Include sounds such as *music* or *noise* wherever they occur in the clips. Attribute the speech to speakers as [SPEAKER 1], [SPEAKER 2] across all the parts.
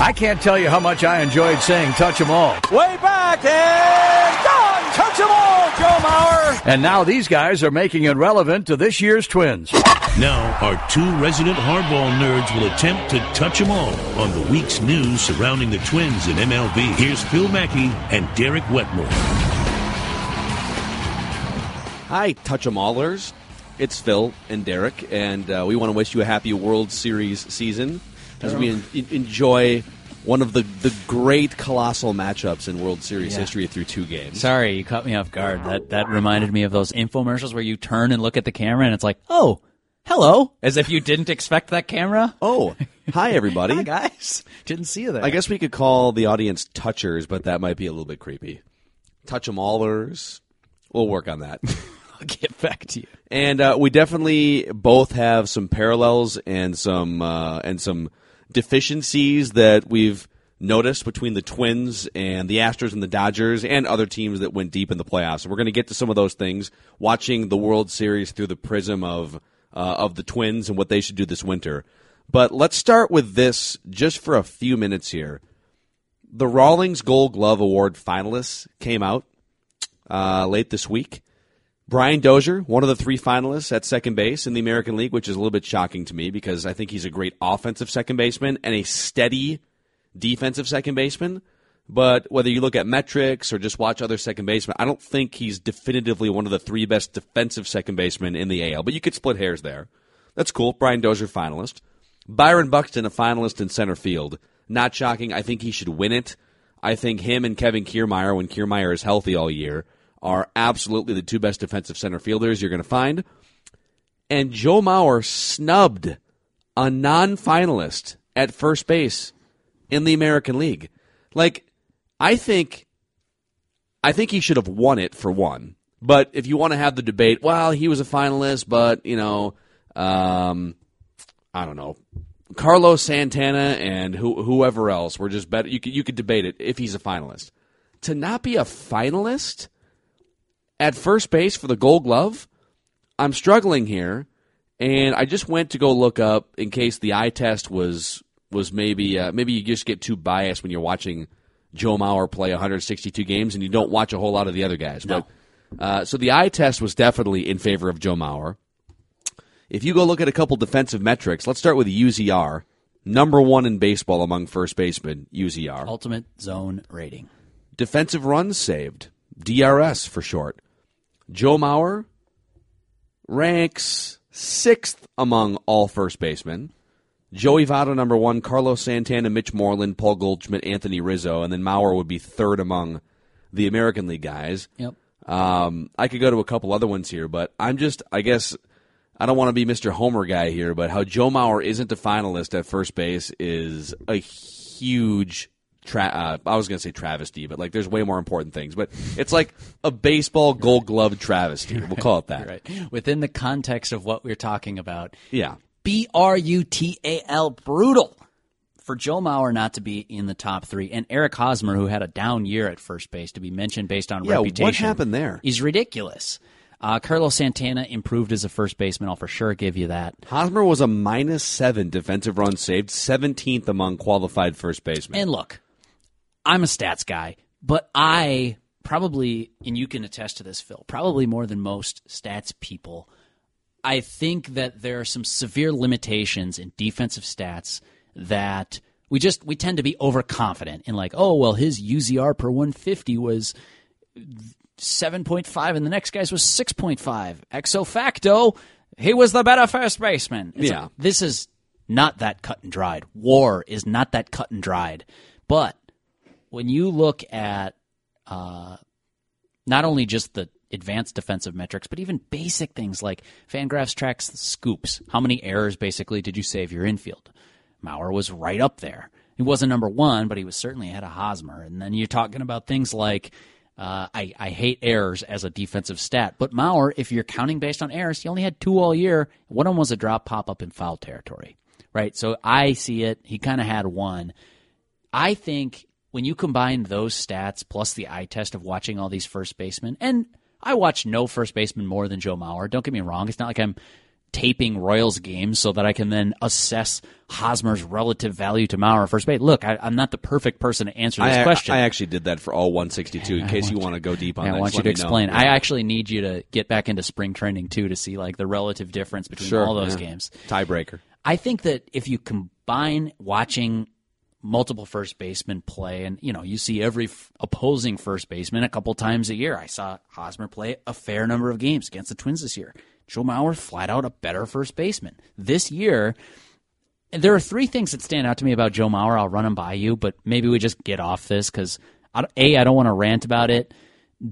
[SPEAKER 1] I can't tell you how much I enjoyed saying touch 'em all.
[SPEAKER 2] Way back and gone. Touch 'em all, Joe Mauer.
[SPEAKER 1] And now these guys are making it relevant to this year's Twins.
[SPEAKER 3] Now, our two resident hardball nerds will attempt to touch 'em all on the week's news surrounding the Twins in MLB. Here's Phil Mackey and Derek Wetmore.
[SPEAKER 4] Hi, Touch 'em Allers. It's Phil and Derek, and uh, we want to wish you a happy World Series season as we en- enjoy one of the, the great colossal matchups in World Series
[SPEAKER 5] Yeah.
[SPEAKER 4] history through two games.
[SPEAKER 5] Sorry, you caught me off guard. That that reminded me of those infomercials where you turn and look at the camera and it's like, oh, hello, as if you didn't expect that camera.
[SPEAKER 4] Oh, hi everybody. *laughs*
[SPEAKER 5] Hi guys, didn't see you there.
[SPEAKER 4] I guess we could call the audience touchers, but that might be a little bit creepy. Touch 'em allers. We'll work on that. *laughs*
[SPEAKER 5] I'll get back to you.
[SPEAKER 4] and uh, we definitely both have some parallels and some uh, and some deficiencies that we've noticed between the Twins and the Astros and the Dodgers and other teams that went deep in the playoffs. We're going to get to some of those things watching the World Series through the prism of uh, of the Twins and what they should do this winter. But let's start with this just for a few minutes here. The Rawlings Gold Glove Award finalists came out uh, late this week. Brian Dozier, one of the three finalists at second base in the American League, which is a little bit shocking to me because I think he's a great offensive second baseman and a steady defensive second baseman. But whether you look at metrics or just watch other second basemen, I don't think he's definitively one of the three best defensive second basemen in the AL. But you could split hairs there. That's cool. Brian Dozier, finalist. Byron Buxton, a finalist in center field. Not shocking. I think he should win it. I think him and Kevin Kiermaier, when Kiermaier is healthy all year, are absolutely the two best defensive center fielders you're going to find. And Joe Mauer snubbed a non finalist at first base in the American League. Like, I think I think he should have won it for one. But if you want to have the debate, well, he was a finalist, but you know, um, I don't know, Carlos Santana and who, whoever else were just better. You could you could debate it if he's a finalist. To not be a finalist at first base for the Gold Glove, I'm struggling here, and I just went to go look up in case the eye test was was maybe uh, maybe you just get too biased when you're watching Joe Mauer play 162 games and you don't watch a whole lot of the other guys. But uh, so the eye test was definitely in favor of Joe Mauer. If you go look at a couple defensive metrics, let's start with UZR, number one in baseball among first basemen. UZR,
[SPEAKER 5] Ultimate zone rating.
[SPEAKER 4] defensive runs saved, DRS for short. Joe Mauer ranks sixth among all first basemen. Joey Votto, number one, Carlos Santana, Mitch Moreland, Paul Goldschmidt, Anthony Rizzo, and then Mauer would be third among the American League guys.
[SPEAKER 5] Yep.
[SPEAKER 4] Um, I could go to a couple other ones here, but I'm just, I guess, I don't want to be Mr. Homer guy here, but how Joe Mauer isn't a finalist at first base is a huge. Tra- uh, I was going to say travesty, but like there's way more important things. But it's like a baseball Gold Glove travesty. We'll call it that. *laughs*
[SPEAKER 5] Right. Within the context of what we're talking about,
[SPEAKER 4] Yeah.
[SPEAKER 5] B R U T A L, brutal for Joe Mauer not to be in the top three, and Eric Hosmer, who had a down year at first base, to be mentioned based on
[SPEAKER 4] Yeah, what
[SPEAKER 5] reputation.
[SPEAKER 4] happened there?
[SPEAKER 5] Is ridiculous. Uh, Carlos Santana improved as a first baseman. I'll for sure give you that.
[SPEAKER 4] Hosmer was a minus seven defensive runs saved, 17th among qualified first basemen.
[SPEAKER 5] And look, I'm a stats guy, but I probably, and you can attest to this, Phil, probably more than most stats people. I think that there are some severe limitations in defensive stats that we just we tend to be overconfident in like, oh well, his UZR per 150 was 7.5 and the next guy's was 6.5. Exo facto, he was the better first baseman. It's
[SPEAKER 4] Yeah.
[SPEAKER 5] like, this is not that cut and dried. War is not that cut and dried. But when you look at uh, not only just the advanced defensive metrics, but even basic things like Fangraphs tracks scoops. How many errors basically did you save your infield? Mauer was right up there. He wasn't number one, but he was certainly ahead of Hosmer. And then you're talking about things like uh, I, I hate errors as a defensive stat, but Mauer, if you're counting based on errors, he only had two all year. One of them was a drop pop up in foul territory, right? So I see it. He kind of had one. I think when you combine those stats plus the eye test of watching all these first basemen, and I watch no first baseman more than Joe Mauer. Don't get me wrong; it's not like I'm taping Royals games so that I can then assess Hosmer's relative value to Mauer first base. Look, I, am not the perfect person to answer this
[SPEAKER 4] I,
[SPEAKER 5] question.
[SPEAKER 4] I actually did that for all 162 in case you want to go deep on that.
[SPEAKER 5] I want you to explain.
[SPEAKER 4] Yeah.
[SPEAKER 5] I actually need you to get back into spring training too to see like the relative difference between
[SPEAKER 4] Sure,
[SPEAKER 5] all those
[SPEAKER 4] yeah.
[SPEAKER 5] games.
[SPEAKER 4] Tiebreaker.
[SPEAKER 5] I think that if you combine watching multiple first basemen play, and you know, you see every f- opposing first baseman a couple times a year. I saw Hosmer play a fair number of games against the Twins this year. Joe Mauer flat out a better first baseman this year. There are three things that stand out to me about Joe Mauer. I'll run them by you, but maybe we just get off this because a I don't want to rant about it.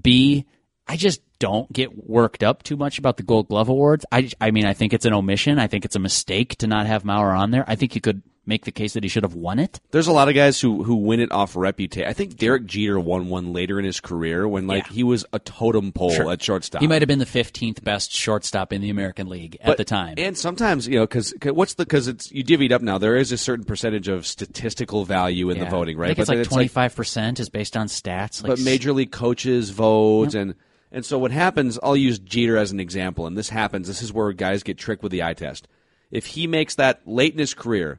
[SPEAKER 5] B I just don't get worked up too much about the Gold Glove awards. I I mean I think it's an omission. I think it's a mistake to not have Mauer on there. I think you could make the case that he should have won it.
[SPEAKER 4] There's a lot of guys who who win it off reputation. I think Derek Jeter won one later in his career when like
[SPEAKER 5] Yeah.
[SPEAKER 4] he was a totem pole
[SPEAKER 5] Sure.
[SPEAKER 4] at shortstop.
[SPEAKER 5] He might have been the 15th best shortstop in the American League at the time.
[SPEAKER 4] And sometimes, you know, because what's the because it's you divvy it up now. There is a certain percentage of statistical value in the voting, right?
[SPEAKER 5] I think it's
[SPEAKER 4] But
[SPEAKER 5] like
[SPEAKER 4] then
[SPEAKER 5] twenty five percent is based on stats. Like
[SPEAKER 4] but major league coaches vote and and so what happens i'll use jeter as an example and this happens this is where guys get tricked with the eye test if he makes that late in his career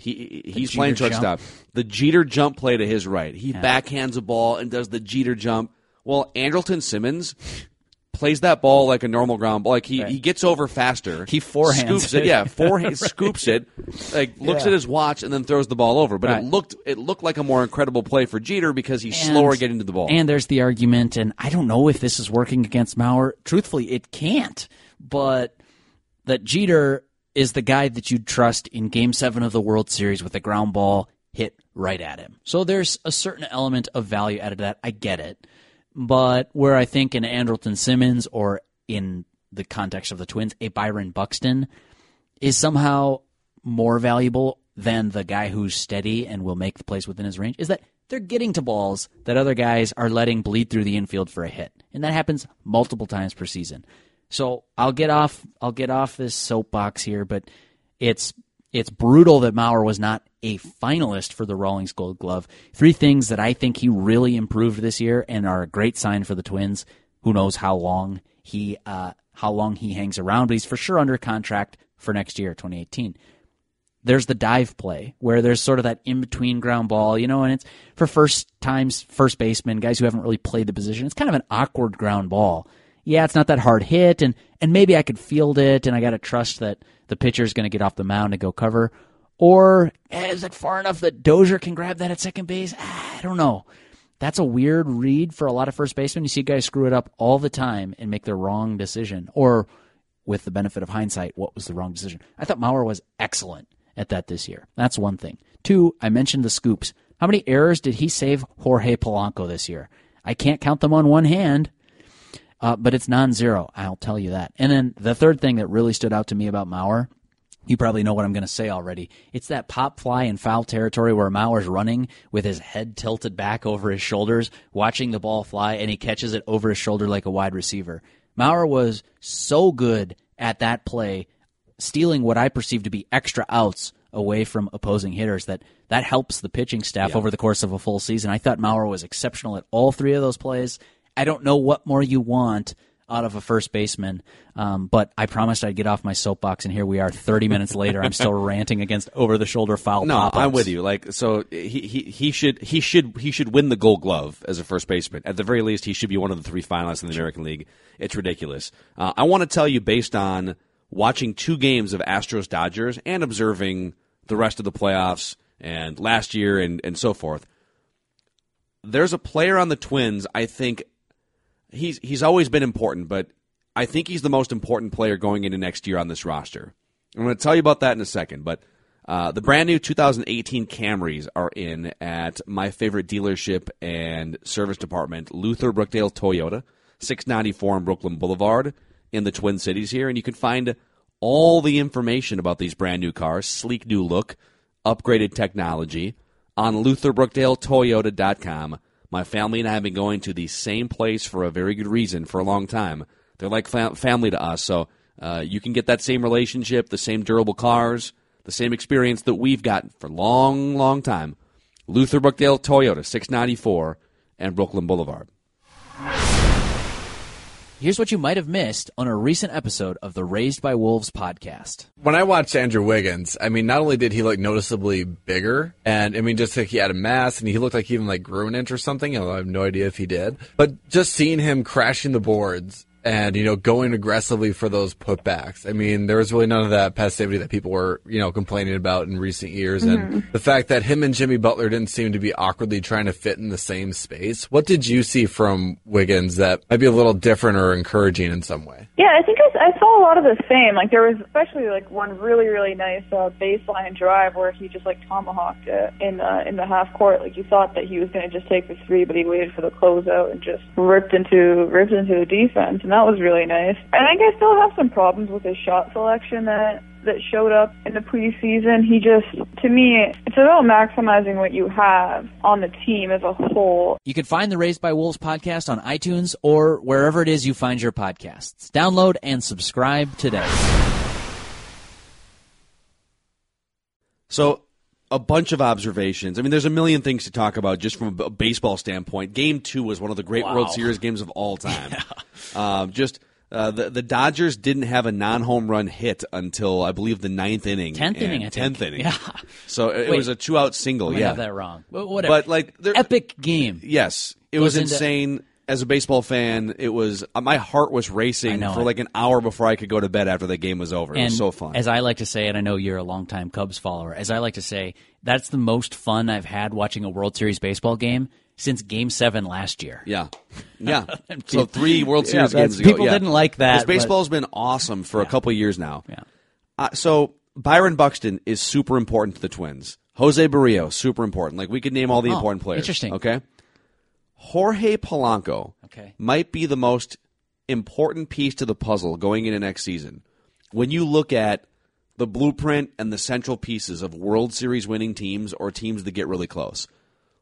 [SPEAKER 4] he he's playing shortstop the jeter jump play to his right he backhands a ball and does the jeter jump well andrelton simmons plays that ball like a normal ground ball like he, he gets over faster
[SPEAKER 5] He forehands
[SPEAKER 4] scoops
[SPEAKER 5] it.
[SPEAKER 4] it yeah *laughs* forehand scoops it like looks
[SPEAKER 5] Yeah.
[SPEAKER 4] at his watch and then throws the ball over but
[SPEAKER 5] Right.
[SPEAKER 4] it looked it looked like a more incredible play for jeter because he's
[SPEAKER 5] And-
[SPEAKER 4] slower getting to the ball
[SPEAKER 5] And there's the argument, and I don't know if this is working against Mauer. Truthfully, it can't. But that Jeter is the guy that you'd trust in Game Seven of the World Series with a ground ball hit right at him. So there's a certain element of value added to that. I get it, but where I think in Andrelton Simmons or in the context of the Twins, a Byron Buxton is somehow more valuable than the guy who's steady and will make the plays within his range is that they're getting to balls that other guys are letting bleed through the infield for a hit. And that happens multiple times per season. So I'll get off I'll get off this soapbox here, but it's it's brutal that Mauer was not a finalist for the Rawlings Gold Glove. Three things that I think he really improved this year and are a great sign for the Twins. Who knows how long he uh, how long he hangs around, but he's for sure under contract for next year, 2018 there's the dive play where there's sort of that in between ground ball, you know, and it's for first times first baseman, guys who haven't really played the position. It's kind of an awkward ground ball. Yeah, it's not that hard hit, and and maybe I could field it, and I got to trust that the pitcher is going to get off the mound and go cover. Or eh, is it far enough that Dozier can grab that at second base? Ah, I don't know. That's a weird read for a lot of first basemen. You see guys screw it up all the time and make the wrong decision, or with the benefit of hindsight, what was the wrong decision? I thought Mauer was excellent at that this year. That's one thing. Two, I mentioned the scoops. How many errors did he save Jorge Polanco this year? I can't count them on one hand, uh, but it's non-zero. I'll tell you that. And then the third thing that really stood out to me about Mauer, you probably know what I'm going to say already. It's that pop fly in foul territory where Mauer's running with his head tilted back over his shoulders, watching the ball fly, and he catches it over his shoulder like a wide receiver. Mauer was so good at that play, stealing what I perceive to be extra outs away from opposing hitters that that helps the pitching staff over the course of a full season. I thought Mauer was exceptional at all three of those plays. I don't know what more you want out of a first baseman, um, but I promised I'd get off my soapbox, and here we are, 30 minutes later. I'm still *laughs* ranting against over the shoulder foul.
[SPEAKER 4] No,
[SPEAKER 5] pop-ups.
[SPEAKER 4] I'm with you. Like, so he, he he should he should he should win the Gold Glove as a first baseman. At the very least, he should be one of the three finalists in the American League. It's ridiculous. Uh, I want to tell you, based on watching two games of Astros Dodgers and observing the rest of the playoffs and last year and and so forth. There's a player on the Twins. I think he's he's always been important, but I think he's the most important player going into next year on this roster. I'm going to tell you about that in a second, but uh, the brand new 2018 Camrys are in at my favorite dealership and service department, Luther Brookdale Toyota, 694 on Brooklyn Boulevard in the Twin Cities here, and you can find all the information about these brand new cars, sleek new look, upgraded technology on LutherBrookdaleToyota.com. My family and I have been going to the same place for a very good reason for a long time. They're like fam- family to us, so uh, you can get that same relationship, the same durable cars, the same experience that we've gotten for a long, long time. Luther Brookdale Toyota, 694 and Brooklyn Boulevard.
[SPEAKER 5] Here's what you might have missed on a recent episode of the Raised by Wolves podcast.
[SPEAKER 6] When I watched Andrew Wiggins, I mean, not only did he look noticeably bigger, and I mean, just like he had a mass, and he looked like he even like grew an inch or something. I have no idea if he did, but just seeing him crashing the boards and you know going aggressively for those putbacks. I mean, there was really none of that passivity that people were you know complaining about in recent years,
[SPEAKER 7] Mm-hmm.
[SPEAKER 6] and the fact that him and Jimmy Butler didn't seem to be awkwardly trying to fit in the same space. What did you see from Wiggins that might be a little different or encouraging in some way?
[SPEAKER 7] Yeah, I think I, I saw a lot of the same. Like there was especially like one really really nice uh, baseline drive where he just like tomahawked it in uh, in the half court. Like you thought that he was going to just take the three, but he waited for the closeout and just ripped into ripped into the defense, and that was really nice. I think I still have some problems with his shot selection that that showed up in the preseason. He just, to me, it's about maximizing what you have on the team as a whole.
[SPEAKER 5] You can find the Raised by Wolves podcast on iTunes or wherever it is you find your podcasts. Download and subscribe today.
[SPEAKER 4] So, a bunch of observations. I mean, there's a million things to talk about just from a baseball standpoint. Game two was one of the great World Series games of all *laughs* time. Um, just uh, the the Dodgers didn't have a non home run hit until I believe the ninth inning,
[SPEAKER 5] Tenth inning, I think.
[SPEAKER 4] tenth inning.
[SPEAKER 5] Yeah.
[SPEAKER 4] So it, it
[SPEAKER 5] Wait.
[SPEAKER 4] was a two out single. Yeah,
[SPEAKER 5] have that wrong. But whatever.
[SPEAKER 4] But, like,
[SPEAKER 5] epic game.
[SPEAKER 4] Yes, it was
[SPEAKER 5] into-
[SPEAKER 4] insane. As a baseball fan, it was uh, my heart was racing for like an hour before I could go to bed after the game was over. It
[SPEAKER 5] and
[SPEAKER 4] was so fun.
[SPEAKER 5] As I like to say, and I know you're a longtime Cubs follower, as I like to say, that's the most fun I've had watching a World Series baseball game since Game Seven last year.
[SPEAKER 4] Yeah, *laughs* yeah. *laughs* so three World Series
[SPEAKER 5] that's-
[SPEAKER 4] games ago.
[SPEAKER 5] people
[SPEAKER 4] yeah.
[SPEAKER 5] didn't like that,
[SPEAKER 4] Because
[SPEAKER 5] but-
[SPEAKER 4] baseball's been awesome for a couple years now.
[SPEAKER 5] Yeah.
[SPEAKER 4] Uh, so Byron Buxton is super important to the Twins. Jose Barrio super important. Like we could name all the
[SPEAKER 5] Oh,
[SPEAKER 4] important players.
[SPEAKER 5] interesting.
[SPEAKER 4] Okay. Jorge Polanco
[SPEAKER 5] Okay.
[SPEAKER 4] might be the most important piece to the puzzle going into next season. When you look at the blueprint and the central pieces of World Series winning teams or teams that get really close,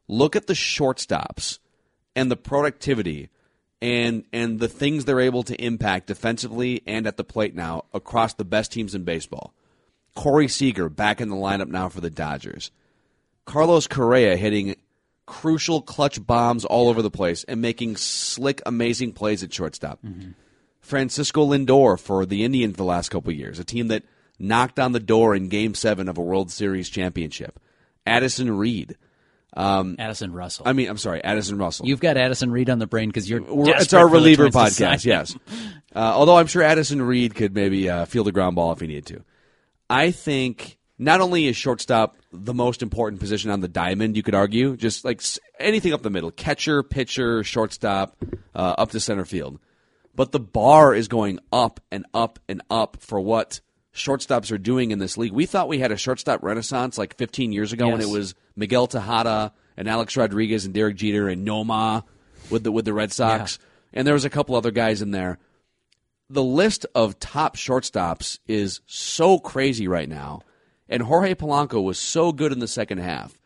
[SPEAKER 4] look at the shortstops and the productivity and and the things they're able to impact defensively and at the plate now across the best teams in baseball. Corey Seager back in the lineup now for the Dodgers. Carlos Correa hitting crucial clutch bombs all over the place and making slick, amazing plays at shortstop. Francisco Lindor for the Indians the last couple years, a team that knocked on the door in Game Seven of a World Series championship. Addison Reed.
[SPEAKER 5] Addison Russell.
[SPEAKER 4] I mean, I'm sorry, Addison Russell.
[SPEAKER 5] You've got Addison Reed on the brain because you're.
[SPEAKER 4] It's our reliever
[SPEAKER 5] Twins to sign
[SPEAKER 4] podcast, yes. Uh, although I'm sure Addison Reed could maybe uh, field a ground ball if he needed to. I think not only is shortstop the most important position on the diamond, you could argue, just like anything up the middle, catcher, pitcher, shortstop, uh, up to center field. But the bar is going up and up and up for what shortstops are doing in this league. We thought we had a shortstop renaissance like 15 years ago when it was Miguel Tejada and Alex Rodriguez and Derek Jeter and Nomar with the with the Red Sox, and there was a couple other guys in there. The list of top shortstops is so crazy right now, and Jorge Polanco was so good in the second half.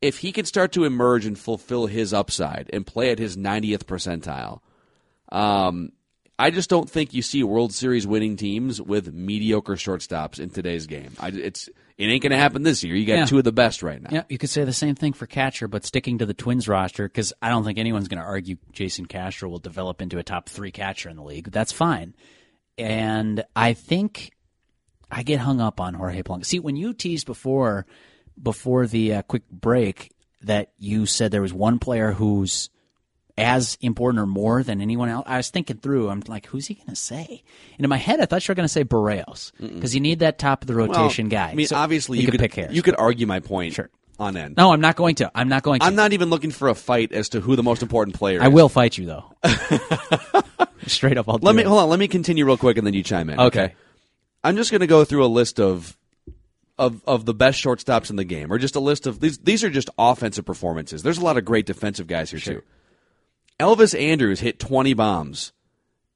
[SPEAKER 4] If he can start to emerge and fulfill his upside and play at his 90th percentile, um, I just don't think you see World Series winning teams with mediocre shortstops in today's game. I, it's it ain't going to happen this year. You got
[SPEAKER 5] Yeah.
[SPEAKER 4] two of the best right now.
[SPEAKER 5] Yeah, you could say the same thing for catcher, but sticking to the Twins roster because I don't think anyone's going to argue Jason Castro will develop into a top three catcher in the league. That's fine, and I think I get hung up on Jorge Polanco. See, when you teased before before the uh, quick break that you said there was one player who's as important or more than anyone else. I was thinking through. I'm like, who's he going to say? And in my head, I thought you were going to say Berrios because you need that top of the
[SPEAKER 4] Well,
[SPEAKER 5] rotation guy.
[SPEAKER 4] I mean,
[SPEAKER 5] So
[SPEAKER 4] obviously,
[SPEAKER 5] you,
[SPEAKER 4] you
[SPEAKER 5] could pick hairs.
[SPEAKER 4] You could argue my point
[SPEAKER 5] Sure.
[SPEAKER 4] on end.
[SPEAKER 5] No, I'm not going to. I'm not going to.
[SPEAKER 4] I'm not even looking for a fight as to who the most important player
[SPEAKER 5] I
[SPEAKER 4] is.
[SPEAKER 5] I will fight you though. *laughs* Straight up, I'll do
[SPEAKER 4] Let me
[SPEAKER 5] it.
[SPEAKER 4] hold on. Let me continue real quick, and then you chime in.
[SPEAKER 5] Okay.
[SPEAKER 4] I'm just going to go through a list of of of the best shortstops in the game, or just a list of these. These are just offensive performances. There's a lot of great defensive guys here too. Elvis Andrus hit 20 bombs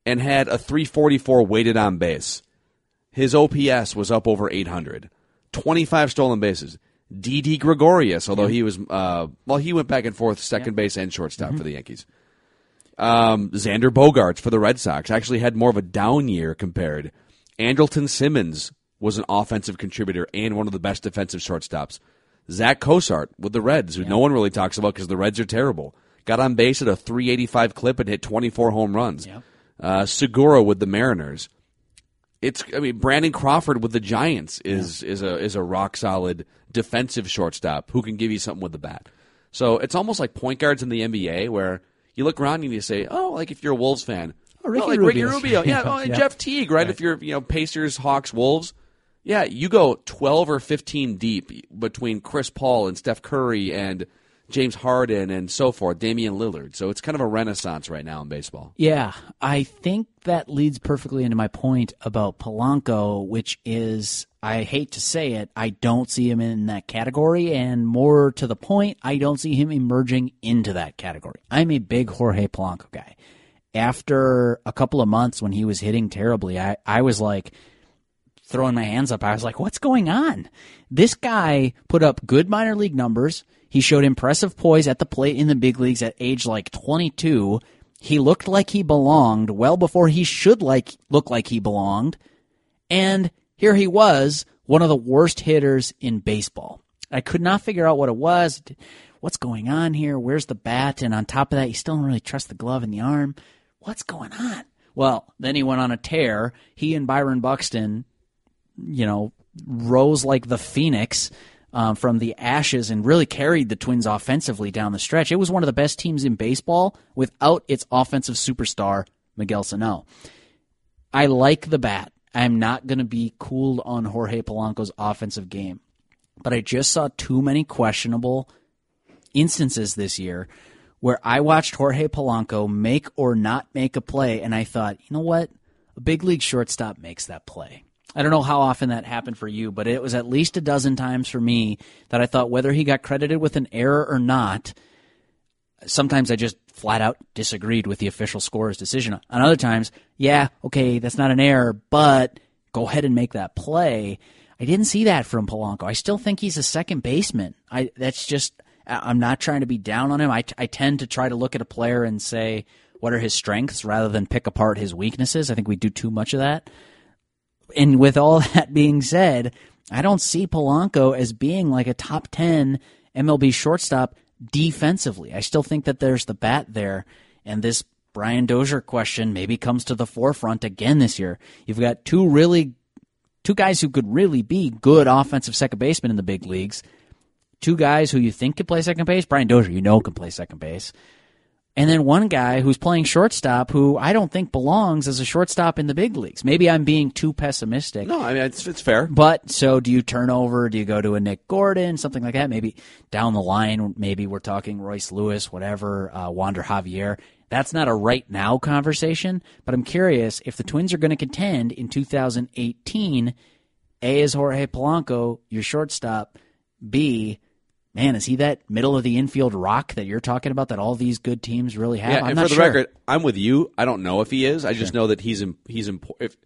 [SPEAKER 4] and had a 344 weighted on base. His OPS was up over 800. 25 stolen bases. Didi Gregorius, although he was, uh, well, he went back and forth second base and shortstop for the Yankees. Um, Xander Bogaerts for the Red Sox actually had more of a down year compared. Andrelton Simmons was an offensive contributor and one of the best defensive shortstops. Zack Cozart with the Reds, who no one really talks about because the Reds are terrible, got on base at a 385 clip and hit 24 home runs. uh, Segura with the Mariners. It's I mean Brandon Crawford with the Giants is is a is a rock solid defensive shortstop who can give you something with the bat. So it's almost like point guards in the NBA where you look around and you say, oh, like if you're a Wolves fan,
[SPEAKER 5] Oh, Ricky
[SPEAKER 4] well, like Ricky Rubio, *laughs* yeah, oh, and
[SPEAKER 5] Yeah.
[SPEAKER 4] Jeff Teague, right? If you're you know Pacers, Hawks, Wolves, yeah, you go 12 or 15 deep between Chris Paul and Steph Curry and James Harden and so forth, Damian Lillard. So it's kind of a renaissance right now in baseball.
[SPEAKER 5] Yeah, I think that leads perfectly into my point about Polanco, which is I hate to say it, I don't see him in that category, and more to the point, I don't see him emerging into that category. I'm a big Jorge Polanco guy. After a couple of months when he was hitting terribly, I, I was like, throwing my hands up. I was like, what's going on? This guy put up good minor league numbers. He showed impressive poise at the plate in the big leagues at age like 22. He looked like he belonged well before he should like look like he belonged. And here he was, one of the worst hitters in baseball. I could not figure out what it was. What's going on here? Where's the bat? And on top of that, you still don't really trust the glove in the arm. What's going on? Well, then he went on a tear. He and Byron Buxton you know, rose like the phoenix um, from the ashes and really carried the Twins offensively down the stretch. It was one of the best teams in baseball without its offensive superstar, Miguel Sano. I like the bat. I'm not going to be cooled on Jorge Polanco's offensive game, but I just saw too many questionable instances this year where I watched Jorge Polanco make or not make a play, and I thought, you know what? A big league shortstop makes that play. I don't know how often that happened for you, but it was at least a dozen times for me that I thought whether he got credited with an error or not, sometimes I just flat out disagreed with the official scorer's decision. On other times, yeah, okay, that's not an error, but go ahead and make that play. I didn't see that from Polanco. I still think he's a second baseman. I that's just I'm not trying to be down on him. I, I tend to try to look at a player and say what are his strengths rather than pick apart his weaknesses. I think we do too much of that. And with all *laughs* that being said, I don't see Polanco as being like a top 10 MLB shortstop defensively. I still think that there's the bat there. And this Brian Dozier question maybe comes to the forefront again this year. You've got two really, two guys who could really be good offensive second basemen in the big leagues. Two guys who you think could play second base. Brian Dozier, you know, can play second base. And then one guy who's playing shortstop who I don't think belongs as a shortstop in the big leagues. Maybe I'm being too pessimistic.
[SPEAKER 4] No, I mean it's it's fair.
[SPEAKER 5] But so do you turn over? Do you go to a Nick Gordon, something like that? Maybe down the line, maybe we're talking Royce Lewis, whatever, uh, Wander Javier. That's not a right now conversation, but I'm curious if the Twins are going to contend in 2018. A is Jorge Polanco, your shortstop. B, man, is he that middle of the infield rock that you're talking about that all these good teams really have?
[SPEAKER 4] Yeah,
[SPEAKER 5] I'm
[SPEAKER 4] and for the
[SPEAKER 5] sure.
[SPEAKER 4] record, I'm with you. I don't know if he is. I just know that he's he's impo- if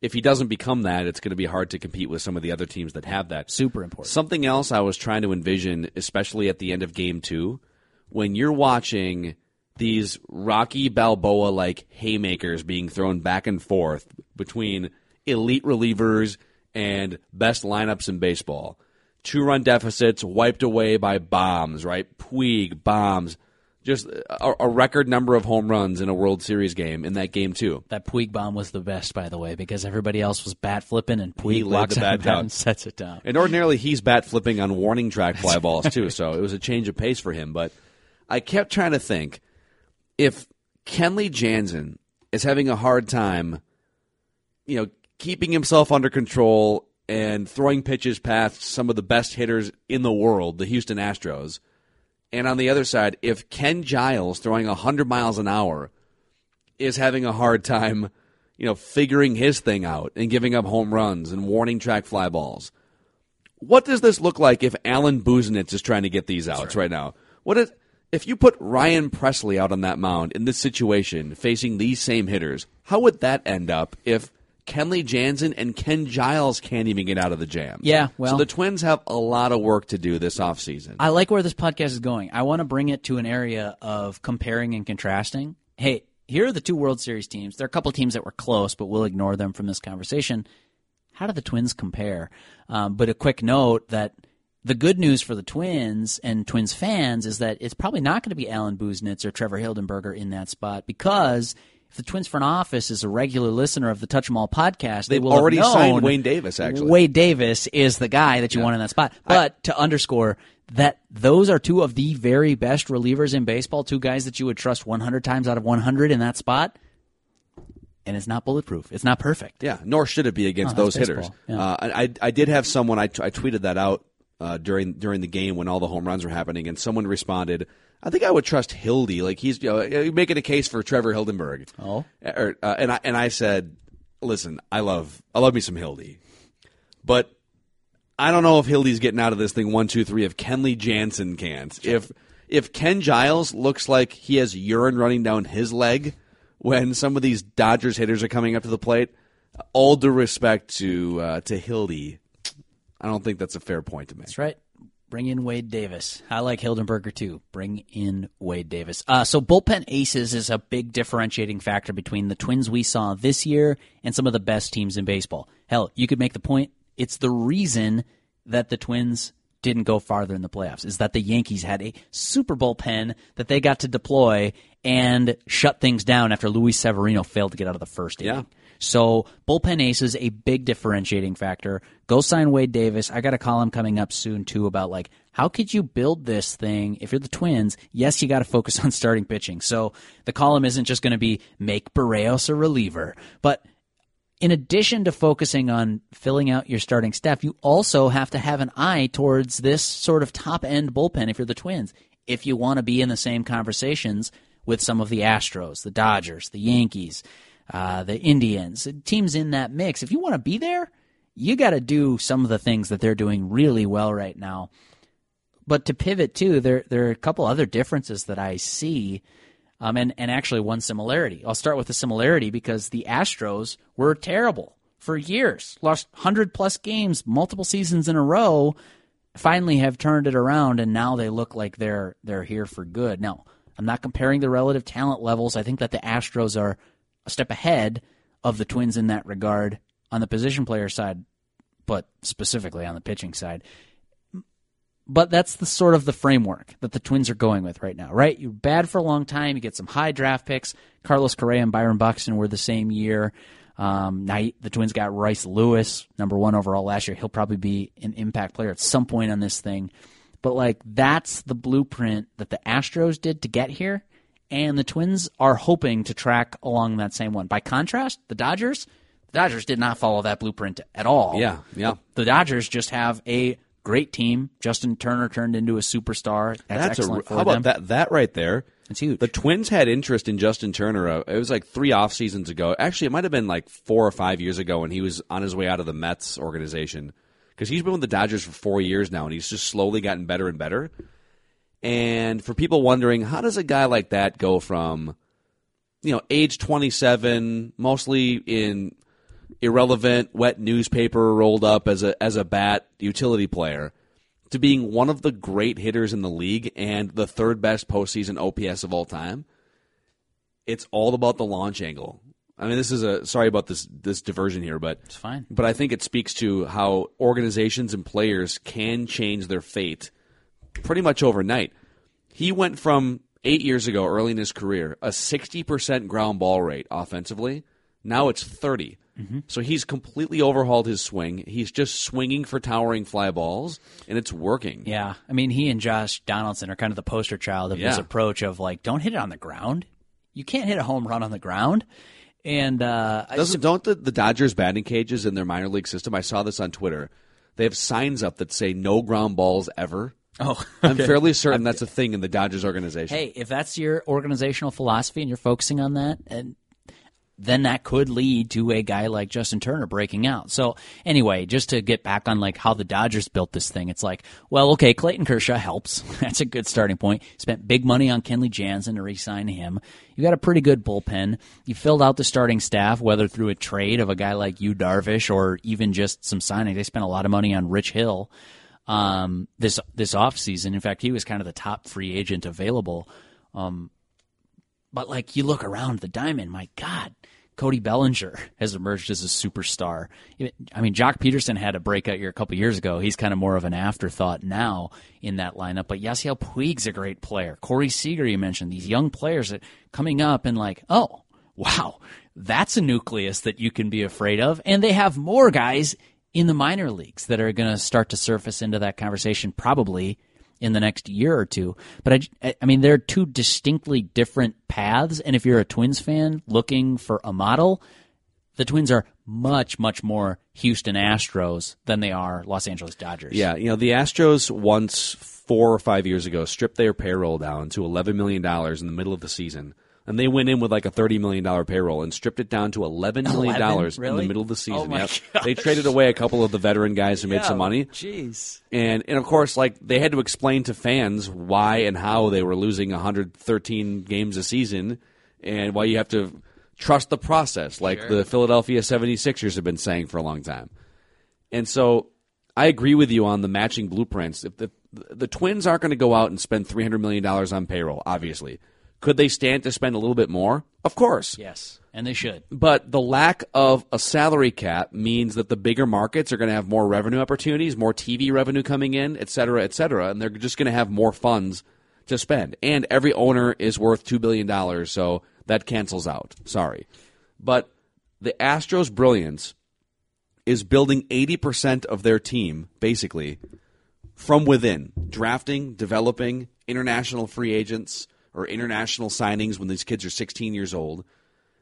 [SPEAKER 4] if he doesn't become that, it's going to be hard to compete with some of the other teams that have that.
[SPEAKER 5] super important.
[SPEAKER 4] Something else I was trying to envision, especially at the end of game two, when you're watching these Rocky Balboa like haymakers being thrown back and forth between elite relievers and best lineups in baseball. Two run deficits wiped away by bombs, right? Puig, bombs. Just a, a record number of home runs in a World Series game in that game, too.
[SPEAKER 5] That Puig bomb was the best, by the way, because everybody else was bat flipping and Puig
[SPEAKER 4] He
[SPEAKER 5] locks
[SPEAKER 4] the bat down.
[SPEAKER 5] and *laughs* sets it down.
[SPEAKER 4] And ordinarily he's bat flipping on warning track fly balls too, *laughs* so it was a change of pace for him. But I kept trying to think if Kenley Jansen is having a hard time, you know, keeping himself under control and throwing pitches past some of the best hitters in the world, the Houston Astros. And on the other side, if Ken Giles throwing 100 miles an hour is having a hard time, you know, figuring his thing out and giving up home runs and warning track fly balls. What does this look like if Alan Busenitz is trying to get these outs right now? What is if you put Ryan Pressly out on that mound in this situation facing these same hitters? How would that end up if Kenley Jansen and Ken Giles can't even get out of the jam?
[SPEAKER 5] Yeah, well-
[SPEAKER 4] so the Twins have a lot of work to do this offseason.
[SPEAKER 5] I like where this podcast is going. I want to bring it to an area of comparing and contrasting. Hey, here are the two World Series teams. There are a couple teams that were close, but we'll ignore them from this conversation. How do the Twins compare? Um, but a quick note that the good news for the Twins and Twins fans is that it's probably not going to be Alan Busenitz or Trevor Hildenberger in that spot because if the Twins front office is a regular listener of the Touch 'Em All podcast, they
[SPEAKER 4] They've
[SPEAKER 5] will have
[SPEAKER 4] already
[SPEAKER 5] known
[SPEAKER 4] signed Wayne Davis, actually.
[SPEAKER 5] Wade Davis is the guy that you want in that spot. But to underscore that those are two of the very best relievers in baseball, two guys that you would trust 100 times out of 100 in that spot. And it's not bulletproof. It's not perfect.
[SPEAKER 4] Yeah, nor should it be against
[SPEAKER 5] No, that's
[SPEAKER 4] those hitters.
[SPEAKER 5] baseball. Yeah.
[SPEAKER 4] Uh, I I did have someone I, t- I tweeted that out uh, during during the game when all the home runs were happening, and someone responded, "I think I would trust Hildy. Like he's you know, making a case for Trevor Hildenberg."
[SPEAKER 5] Oh.
[SPEAKER 4] Or, uh, and I and I said, "Listen, I love I love me some Hildy, but I don't know if Hildy's getting out of this thing one two three if Kenley Jansen can't. If if Ken Giles looks like he has urine running down his leg when some of these Dodgers hitters are coming up to the plate, all due respect to uh, to Hildy, I don't think that's a fair point to make.
[SPEAKER 5] That's right. Bring in Wade Davis. I like Hildenberger too. Bring in Wade Davis. Uh, so bullpen aces is a big differentiating factor between the Twins we saw this year and some of the best teams in baseball. Hell, you could make the point. It's the reason that the Twins didn't go farther in the playoffs. Is that the Yankees had a super bullpen that they got to deploy and shut things down after Luis Severino failed to get out of the first inning.
[SPEAKER 4] Yeah.
[SPEAKER 5] So bullpen ace is a big differentiating factor. Go sign Wade Davis. I got a column coming up soon too about like how could you build this thing if you're the Twins? Yes, you got to focus on starting pitching. So the column isn't just going to be make Berrios a reliever, but in addition to focusing on filling out your starting staff, you also have to have an eye towards this sort of top end bullpen if you're the Twins. If you want to be in the same conversations with some of the Astros, the Dodgers, the Yankees, uh, the Indians, teams in that mix, if you want to be there, you got to do some of the things that they're doing really well right now. But to pivot too, there there are a couple other differences that I see um, and, and actually one similarity. I'll start with the similarity because the Astros were terrible for years, lost 100 plus games, multiple seasons in a row, finally have turned it around, and now they look like they're, they're here for good. Now, I'm not comparing the relative talent levels. I think that the Astros are step ahead of the Twins in that regard on the position player side, but specifically on the pitching side but that's the sort of the framework that the Twins are going with right now, right? You're bad for a long time. You get some high draft picks. Carlos Correa and Byron Buxton were the same year. Um, now the Twins got Royce Lewis, number one overall last year. He'll probably be an impact player at some point on this thing. But like that's the blueprint that the Astros did to get here, and the Twins are hoping to track along that same one. By contrast, the Dodgers, the Dodgers did not follow that blueprint at all.
[SPEAKER 4] Yeah, yeah.
[SPEAKER 5] The Dodgers just have a great team. Justin Turner turned into a superstar. That's,
[SPEAKER 4] a,
[SPEAKER 5] excellent for
[SPEAKER 4] how about
[SPEAKER 5] them.
[SPEAKER 4] that? That right there.
[SPEAKER 5] It's huge.
[SPEAKER 4] The Twins had interest in Justin Turner. Uh, it was like three off seasons ago. Actually, it might have been like four or five years ago when he was on his way out of the Mets organization because he's been with the Dodgers for four years now, and he's just slowly gotten better and better. And for people wondering, how does a guy like that go from, you know, age 27, mostly in irrelevant wet newspaper rolled up as a as a bat utility player to being one of the great hitters in the league and the third best postseason OPS of all time. It's all about the launch angle. I mean, this is a sorry about this this diversion here, but
[SPEAKER 5] It's fine.
[SPEAKER 4] But I think it speaks to how organizations and players can change their fate pretty much overnight. He went from eight years ago, early in his career, a sixty percent ground ball rate offensively. Now it's 30 So he's completely overhauled his swing. He's just swinging for towering fly balls, and it's working.
[SPEAKER 5] Yeah, I mean, he and Josh Donaldson are kind of the poster child of this
[SPEAKER 4] Yeah.
[SPEAKER 5] approach of like, don't hit it on the ground. You can't hit a home run on the ground. And uh,
[SPEAKER 4] Doesn't don't the, the Dodgers batting cages in their minor league system? I saw this on Twitter. They have signs up that say "No ground balls ever."
[SPEAKER 5] Oh,
[SPEAKER 4] I'm fairly certain that's a thing in the Dodgers organization.
[SPEAKER 5] hey, if that's your organizational philosophy and you're focusing on that, and then that could lead to a guy like Justin Turner breaking out. So anyway, just to get back on like how the Dodgers built this thing, it's like, well, okay, Clayton Kershaw helps. *laughs* That's a good starting point. Spent big money on Kenley Jansen to re-sign him. You got a pretty good bullpen. You filled out the starting staff, whether through a trade of a guy like Yu Darvish, or even just some signing. They spent a lot of money on Rich Hill um, this this off season. In fact, he was kind of the top free agent available. Um, but like you look around the diamond, my God, Cody Bellinger *laughs* has emerged as a superstar. I mean, Joc Pederson had a breakout year a couple years ago. He's kind of more of an afterthought now in that lineup. But Yasiel Puig's a great player. Corey Seager, you mentioned these young players that coming up and like, oh, *laughs* wow, that's a nucleus that you can be afraid of. And they have more guys in the minor leagues that are going to start to surface into that conversation probably in the next year or two. But I, I mean, they're two distinctly different paths. And if you're a Twins fan looking for a model, the Twins are much, much more Houston Astros than they are Los Angeles Dodgers.
[SPEAKER 4] Yeah, you know, the Astros once four or five years ago stripped their payroll down to $11 million in the middle of the season. And they went in with like a $30 million payroll and stripped it down to $11 million
[SPEAKER 5] 11?
[SPEAKER 4] in the middle of the
[SPEAKER 5] Oh
[SPEAKER 4] season. Yep. *laughs* They traded away a couple of the veteran guys who made some money.
[SPEAKER 5] Jeez.
[SPEAKER 4] And and of course, like they had to explain to fans why and how they were losing 113 games a season, and why you have to trust the process, like the Philadelphia 76ers have been saying for a long time. And so, I agree with you on the matching blueprints. If the the Twins aren't going to go out and spend 300 million dollars on payroll, obviously, could they stand to spend a little bit more? Of course.
[SPEAKER 5] Yes. And they should.
[SPEAKER 4] But the lack of a salary cap means that the bigger markets are going to have more revenue opportunities, more TV revenue coming in, et cetera, et cetera, and they're just going to have more funds to spend. And every owner is worth $2 billion, so that cancels out. Sorry. But the Astros' brilliance is building 80% of their team, basically, from within drafting, developing, international free agents or international signings when these kids are 16 years old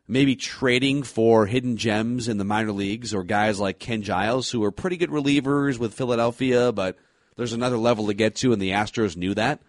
[SPEAKER 4] maybe trading for hidden gems in the minor leagues or guys like Ken Giles, who are pretty good relievers with Philadelphia, but there's another level to get to, and the Astros knew that.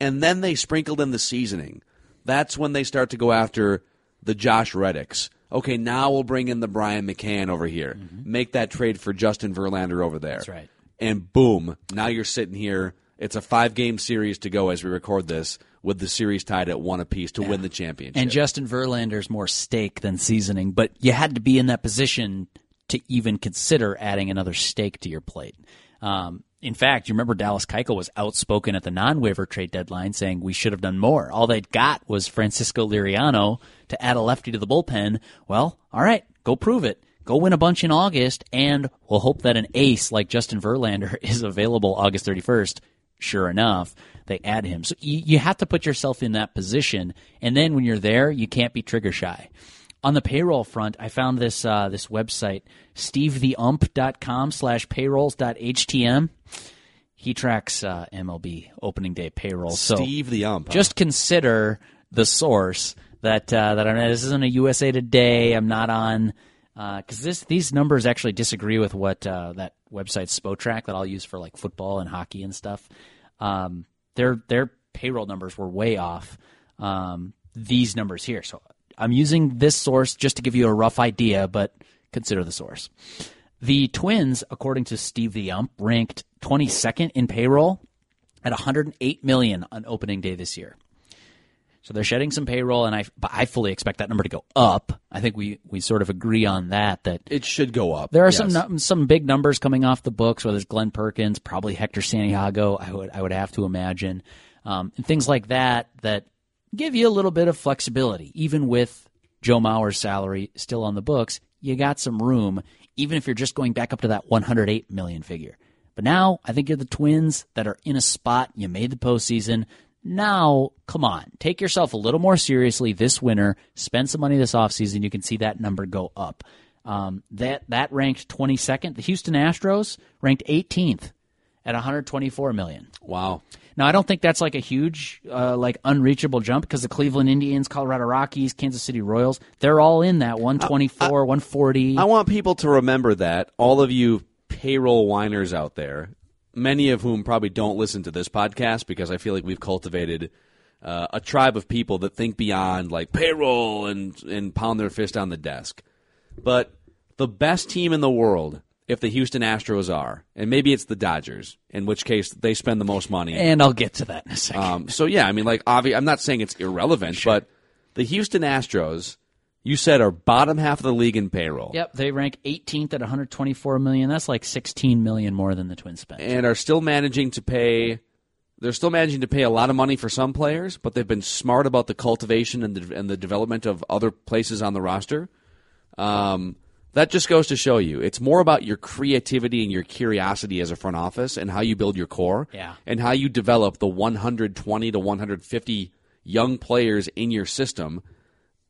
[SPEAKER 4] And then they sprinkled in the seasoning. That's when they start to go after the Josh Reddicks. Okay, now we'll bring in the Brian McCann over here. Mm-hmm. Make that trade for Justin Verlander over there.
[SPEAKER 5] That's right.
[SPEAKER 4] And boom, now you're sitting here. It's a five game series to go as we record this, with the series tied at one apiece to win the championship.
[SPEAKER 5] And Justin Verlander's more steak than seasoning, but you had to be in that position to even consider adding another steak to your plate. Um, in fact, you remember Dallas Keuchel was outspoken at the non-waiver trade deadline, saying we should have done more. All they'd got was Francisco Liriano to add a lefty to the bullpen. Well, all right, go prove it. Go win a bunch in August, and we'll hope that an ace like Justin Verlander *laughs* is available August 31st. Sure enough, they add him. So you, you have to put yourself in that position, and then when you're there, you can't be trigger shy. On the payroll front, I found this uh, this website, stevetheump.com slash payrolls.htm. He tracks uh, MLB opening day payroll. So
[SPEAKER 4] Steve the ump. huh?
[SPEAKER 5] just consider the source that uh, that I'm. This isn't a USA Today. I'm not on because this these numbers actually disagree with what uh, that website Spotrac that I'll use for like football and hockey and stuff. Um, their their payroll numbers were way off. Um, these numbers here, so I'm using this source just to give you a rough idea, but consider the source. The Twins, according to Steve the Ump, ranked 22nd in payroll at 108 million on opening day this year. So they're shedding some payroll, and I but I fully expect that number to go up. I think we we sort of agree on that. That
[SPEAKER 4] it should go up.
[SPEAKER 5] there are
[SPEAKER 4] yes.
[SPEAKER 5] some some big numbers coming off the books. Whether it's Glen Perkins, probably Hector Santiago, I would I would have to imagine, um, and things like that that give you a little bit of flexibility. Even with Joe Mauer's salary still on the books, you got some room. Even if you're just going back up to that 108 million figure. But now I think you're the Twins that are in a spot. You made the postseason. Now, come on, take yourself a little more seriously this winter. Spend some money this offseason. You can see that number go up. Um, that that ranked 22nd. The Houston Astros ranked 18th at 124 million.
[SPEAKER 4] Wow.
[SPEAKER 5] Now, I don't think that's like a huge, uh, like unreachable jump because the Cleveland Indians, Colorado Rockies, Kansas City Royals, they're all in that 124, 140.
[SPEAKER 4] I want people to remember that all of you payroll whiners out there, many of whom probably don't listen to this podcast because I feel like we've cultivated uh, a tribe of people that think beyond like payroll and and pound their fist on the desk. But the best team in the world, if the Houston Astros are, and maybe it's the Dodgers, in which case they spend the most money.
[SPEAKER 5] and I'll get to that in a second.
[SPEAKER 4] Um, so yeah, I mean, like, obvi- I'm not saying it's irrelevant, but the Houston Astros, you said, are bottom half of the league in payroll.
[SPEAKER 5] Yep, they rank 18th at 124 million. That's like 16 million more than the Twins spent.
[SPEAKER 4] and are still managing to pay. They're still managing to pay a lot of money for some players, but they've been smart about the cultivation and the, and the development of other places on the roster. Um, that just goes to show you it's more about your creativity and your curiosity as a front office and how you build your core
[SPEAKER 5] Yeah.
[SPEAKER 4] and how you develop the 120 to 150 young players in your system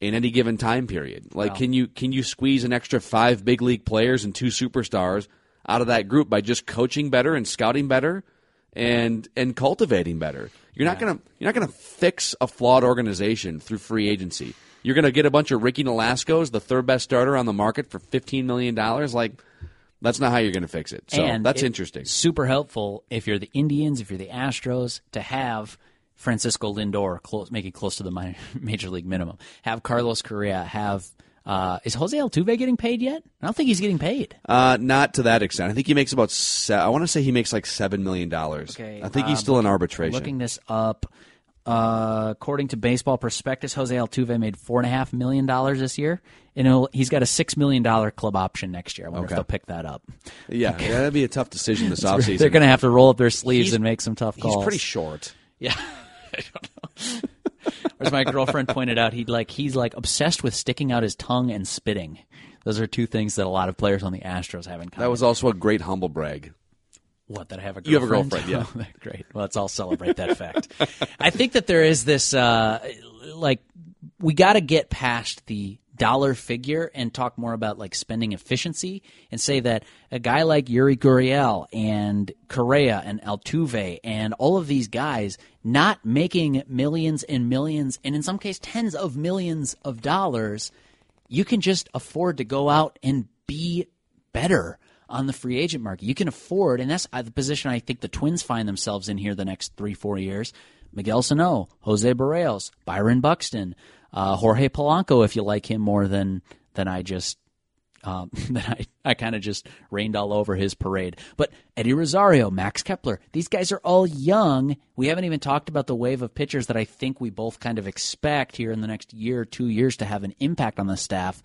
[SPEAKER 4] in any given time period. Like, can you can you squeeze an extra five big league players and two superstars out of that group by just coaching better and scouting better and and cultivating better? You're not gonna you're not gonna fix a flawed organization through free agency. You're gonna get a bunch of Ricky Nolasco's, the third best starter on the market, for fifteen million dollars. Like, that's not how you're gonna fix it. So
[SPEAKER 5] and
[SPEAKER 4] that's
[SPEAKER 5] it-
[SPEAKER 4] interesting.
[SPEAKER 5] Super helpful if you're the Indians, if you're the Astros, to have Francisco Lindor close, making close to the minor, *laughs* major league minimum. Have Carlos Correa. Have uh, is Jose Altuve getting paid yet? I don't think he's getting paid.
[SPEAKER 4] Uh, not to that extent. I think he makes about. Se- I want to say he makes like seven million dollars.
[SPEAKER 5] Okay,
[SPEAKER 4] I think he's
[SPEAKER 5] uh,
[SPEAKER 4] still in arbitration.
[SPEAKER 5] Looking this up, uh, according to Baseball Prospectus, Jose Altuve made four and a half million dollars this year, and he's got a six million dollar club option next year. I wonder
[SPEAKER 4] Okay.
[SPEAKER 5] if they'll pick that up.
[SPEAKER 4] yeah, yeah, that'd be a tough decision this *laughs* offseason.
[SPEAKER 5] They're going to have to roll up their sleeves
[SPEAKER 4] He's-
[SPEAKER 5] and make some tough calls.
[SPEAKER 4] He's pretty short.
[SPEAKER 5] Yeah. *laughs* I don't know. As my girlfriend pointed out, he like he's like obsessed with sticking out his tongue and spitting. Those are two things that a lot of players on the Astros have in common.
[SPEAKER 4] That was also a great humble brag.
[SPEAKER 5] what that I have a girlfriend.
[SPEAKER 4] You have a girlfriend, yeah. *laughs*
[SPEAKER 5] Oh, great. Well, let's all celebrate that fact. I think that there is this uh, like we got to get past the dollar figure and talk more about like spending efficiency and say that a guy like Yuli Gurriel and Correa and Altuve and all of these guys not making millions and millions and in some case tens of millions of dollars you can just afford to go out and be better on the free agent market. You can afford, and that's uh, the position I think the Twins find themselves in here the next three, four years. Miguel Sano, Jose Barrios, Byron Buxton, uh, Jorge Polanco, if you like him more than than I just um, *laughs* that I, I kind of just rained all over his parade. But Eddie Rosario, Max Kepler, these guys are all young. We haven't even talked about the wave of pitchers that I think we both kind of expect here in the next year two years to have an impact on the staff.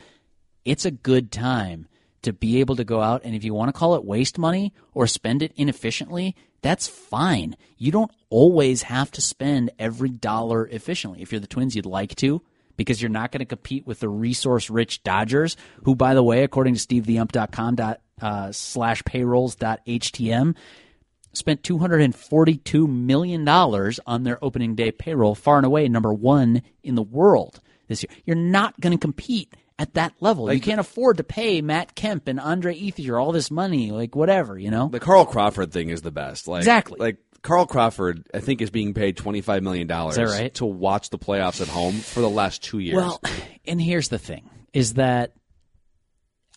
[SPEAKER 5] It's a good time to be able to go out and if you want to call it waste money or spend it inefficiently, that's fine. You don't always have to spend every dollar efficiently. If you're the Twins, you'd like to because you're not going to compete with the resource rich Dodgers, who, by the way, according to SteveTheUmp.com dot, uh, slash payrolls dot htm, spent $242 million on their opening day payroll, far and away number one in the world this year. You're not going to compete at that level. you can't afford to pay Matt Kemp and Andre Ethier all this money, like whatever, you know?
[SPEAKER 4] The Carl Crawford thing is the best. Like,
[SPEAKER 5] Exactly.
[SPEAKER 4] Like Carl Crawford, I think is being paid twenty five million dollars
[SPEAKER 5] right?
[SPEAKER 4] to watch the playoffs at home for the last two years.
[SPEAKER 5] Well, and here's the thing is that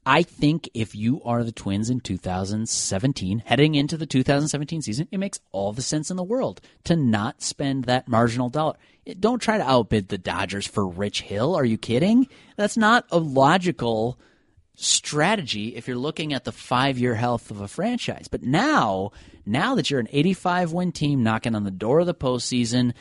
[SPEAKER 5] I think if you are the Twins in 2017, heading into the 2017 season, it makes all the sense in the world to not spend that marginal dollar. Don't try to outbid the Dodgers for Rich Hill. Are you kidding? That's not a logical strategy if you're looking at the five year health of a franchise. But now, now that you're an 85 win team knocking on the door of the postseason,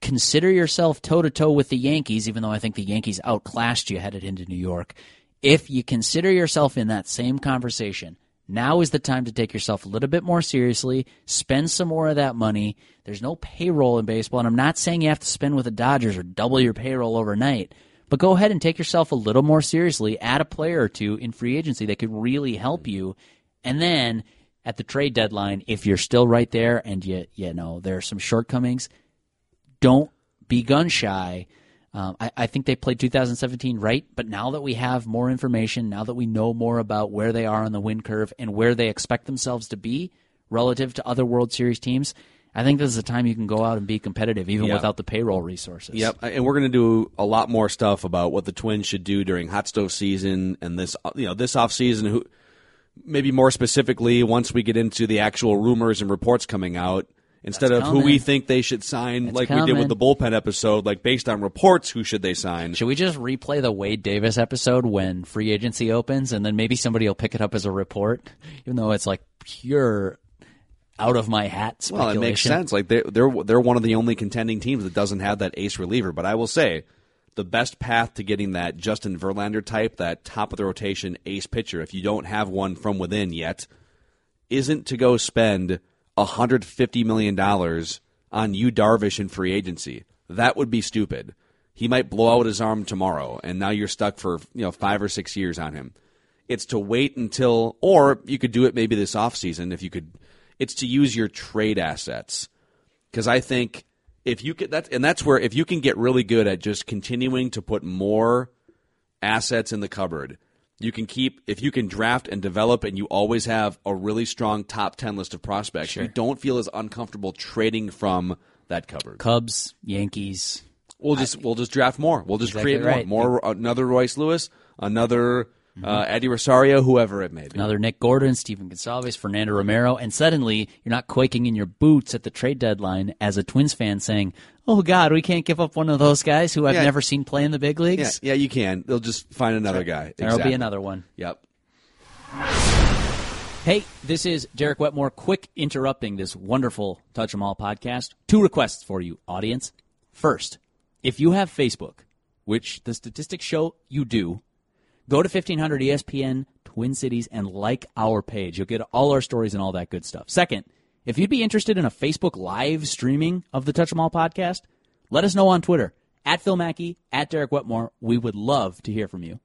[SPEAKER 5] consider yourself toe to toe with the Yankees, even though I think the Yankees outclassed you headed into New York. If you consider yourself in that same conversation, now is the time to take yourself a little bit more seriously, spend some more of that money. There's no payroll in baseball, and I'm not saying you have to spend with the Dodgers or double your payroll overnight, but go ahead and take yourself a little more seriously, add a player or two in free agency that could really help you, and then at the trade deadline, if you're still right there and you you know there are some shortcomings, don't be gun shy. Um, I, I think they played 2017 right, but now that we have more information, now that we know more about where they are on the win curve and where they expect themselves to be relative to other World Series teams, I think this is a time you can go out and be competitive, even
[SPEAKER 4] Yeah.
[SPEAKER 5] without the payroll resources.
[SPEAKER 4] Yep, and we're going to do a lot more stuff about what the Twins should do during hot stove season and this, you know, this off season. Who, maybe more specifically, once we get into the actual rumors and reports coming out, instead
[SPEAKER 5] That's
[SPEAKER 4] of who we think they should sign, like we did with the bullpen episode, like based on reports, who should they sign?
[SPEAKER 5] Should we just replay the Wade Davis episode when free agency opens, and then maybe somebody will pick it up as a report, even though it's like pure out of my hat
[SPEAKER 4] Well, it makes sense. Like they're they're they're one of the only contending teams that doesn't have that ace reliever. But I will say, the best path to getting that Justin Verlander type, that top of the rotation ace pitcher, if you don't have one from within yet, isn't to go spend hundred fifty million dollars on Yu Darvish in free agency. That would be stupid. He might blow out his arm tomorrow, and now you're stuck for you know five or six years on him. It's to wait until, or you could do it maybe this offseason if you could. It's to use your trade assets because I think if you can that's and that's where if you can get really good at just continuing to put more assets in the cupboard you can keep if you can draft and develop and you always have a really strong top 10 list of prospects you don't feel as uncomfortable trading from that cupboard
[SPEAKER 5] Cubs, Yankees.
[SPEAKER 4] we'll just we'll just draft more we'll just
[SPEAKER 5] Exactly
[SPEAKER 4] create
[SPEAKER 5] right.
[SPEAKER 4] more more another Royce Lewis another uh, Eddie Rosario whoever it may be
[SPEAKER 5] Another Nick Gordon, Stephen Gonsalves, Fernando Romero, and suddenly you're not quaking in your boots at the trade deadline as a Twins fan saying, "Oh God, we can't give up one of those guys who I've
[SPEAKER 4] Yeah.
[SPEAKER 5] never seen play in the big
[SPEAKER 4] yeah,
[SPEAKER 5] leagues."
[SPEAKER 4] yeah you can they'll just find another guy
[SPEAKER 5] There'll
[SPEAKER 4] Exactly.
[SPEAKER 5] be another one.
[SPEAKER 4] yep
[SPEAKER 5] Hey, this is Derek Wetmore. Quick interrupting this wonderful Touch 'em All podcast. Two requests for you, audience. First, if you have Facebook, which the statistics show you do, go to 1500 ESPN Twin Cities and like our page. You'll get all our stories and all that good stuff. Second, if you'd be interested in a Facebook live streaming of the Touch 'em All podcast, let us know on Twitter at Phil Mackey, at Derek Wetmore. We would love to hear from you.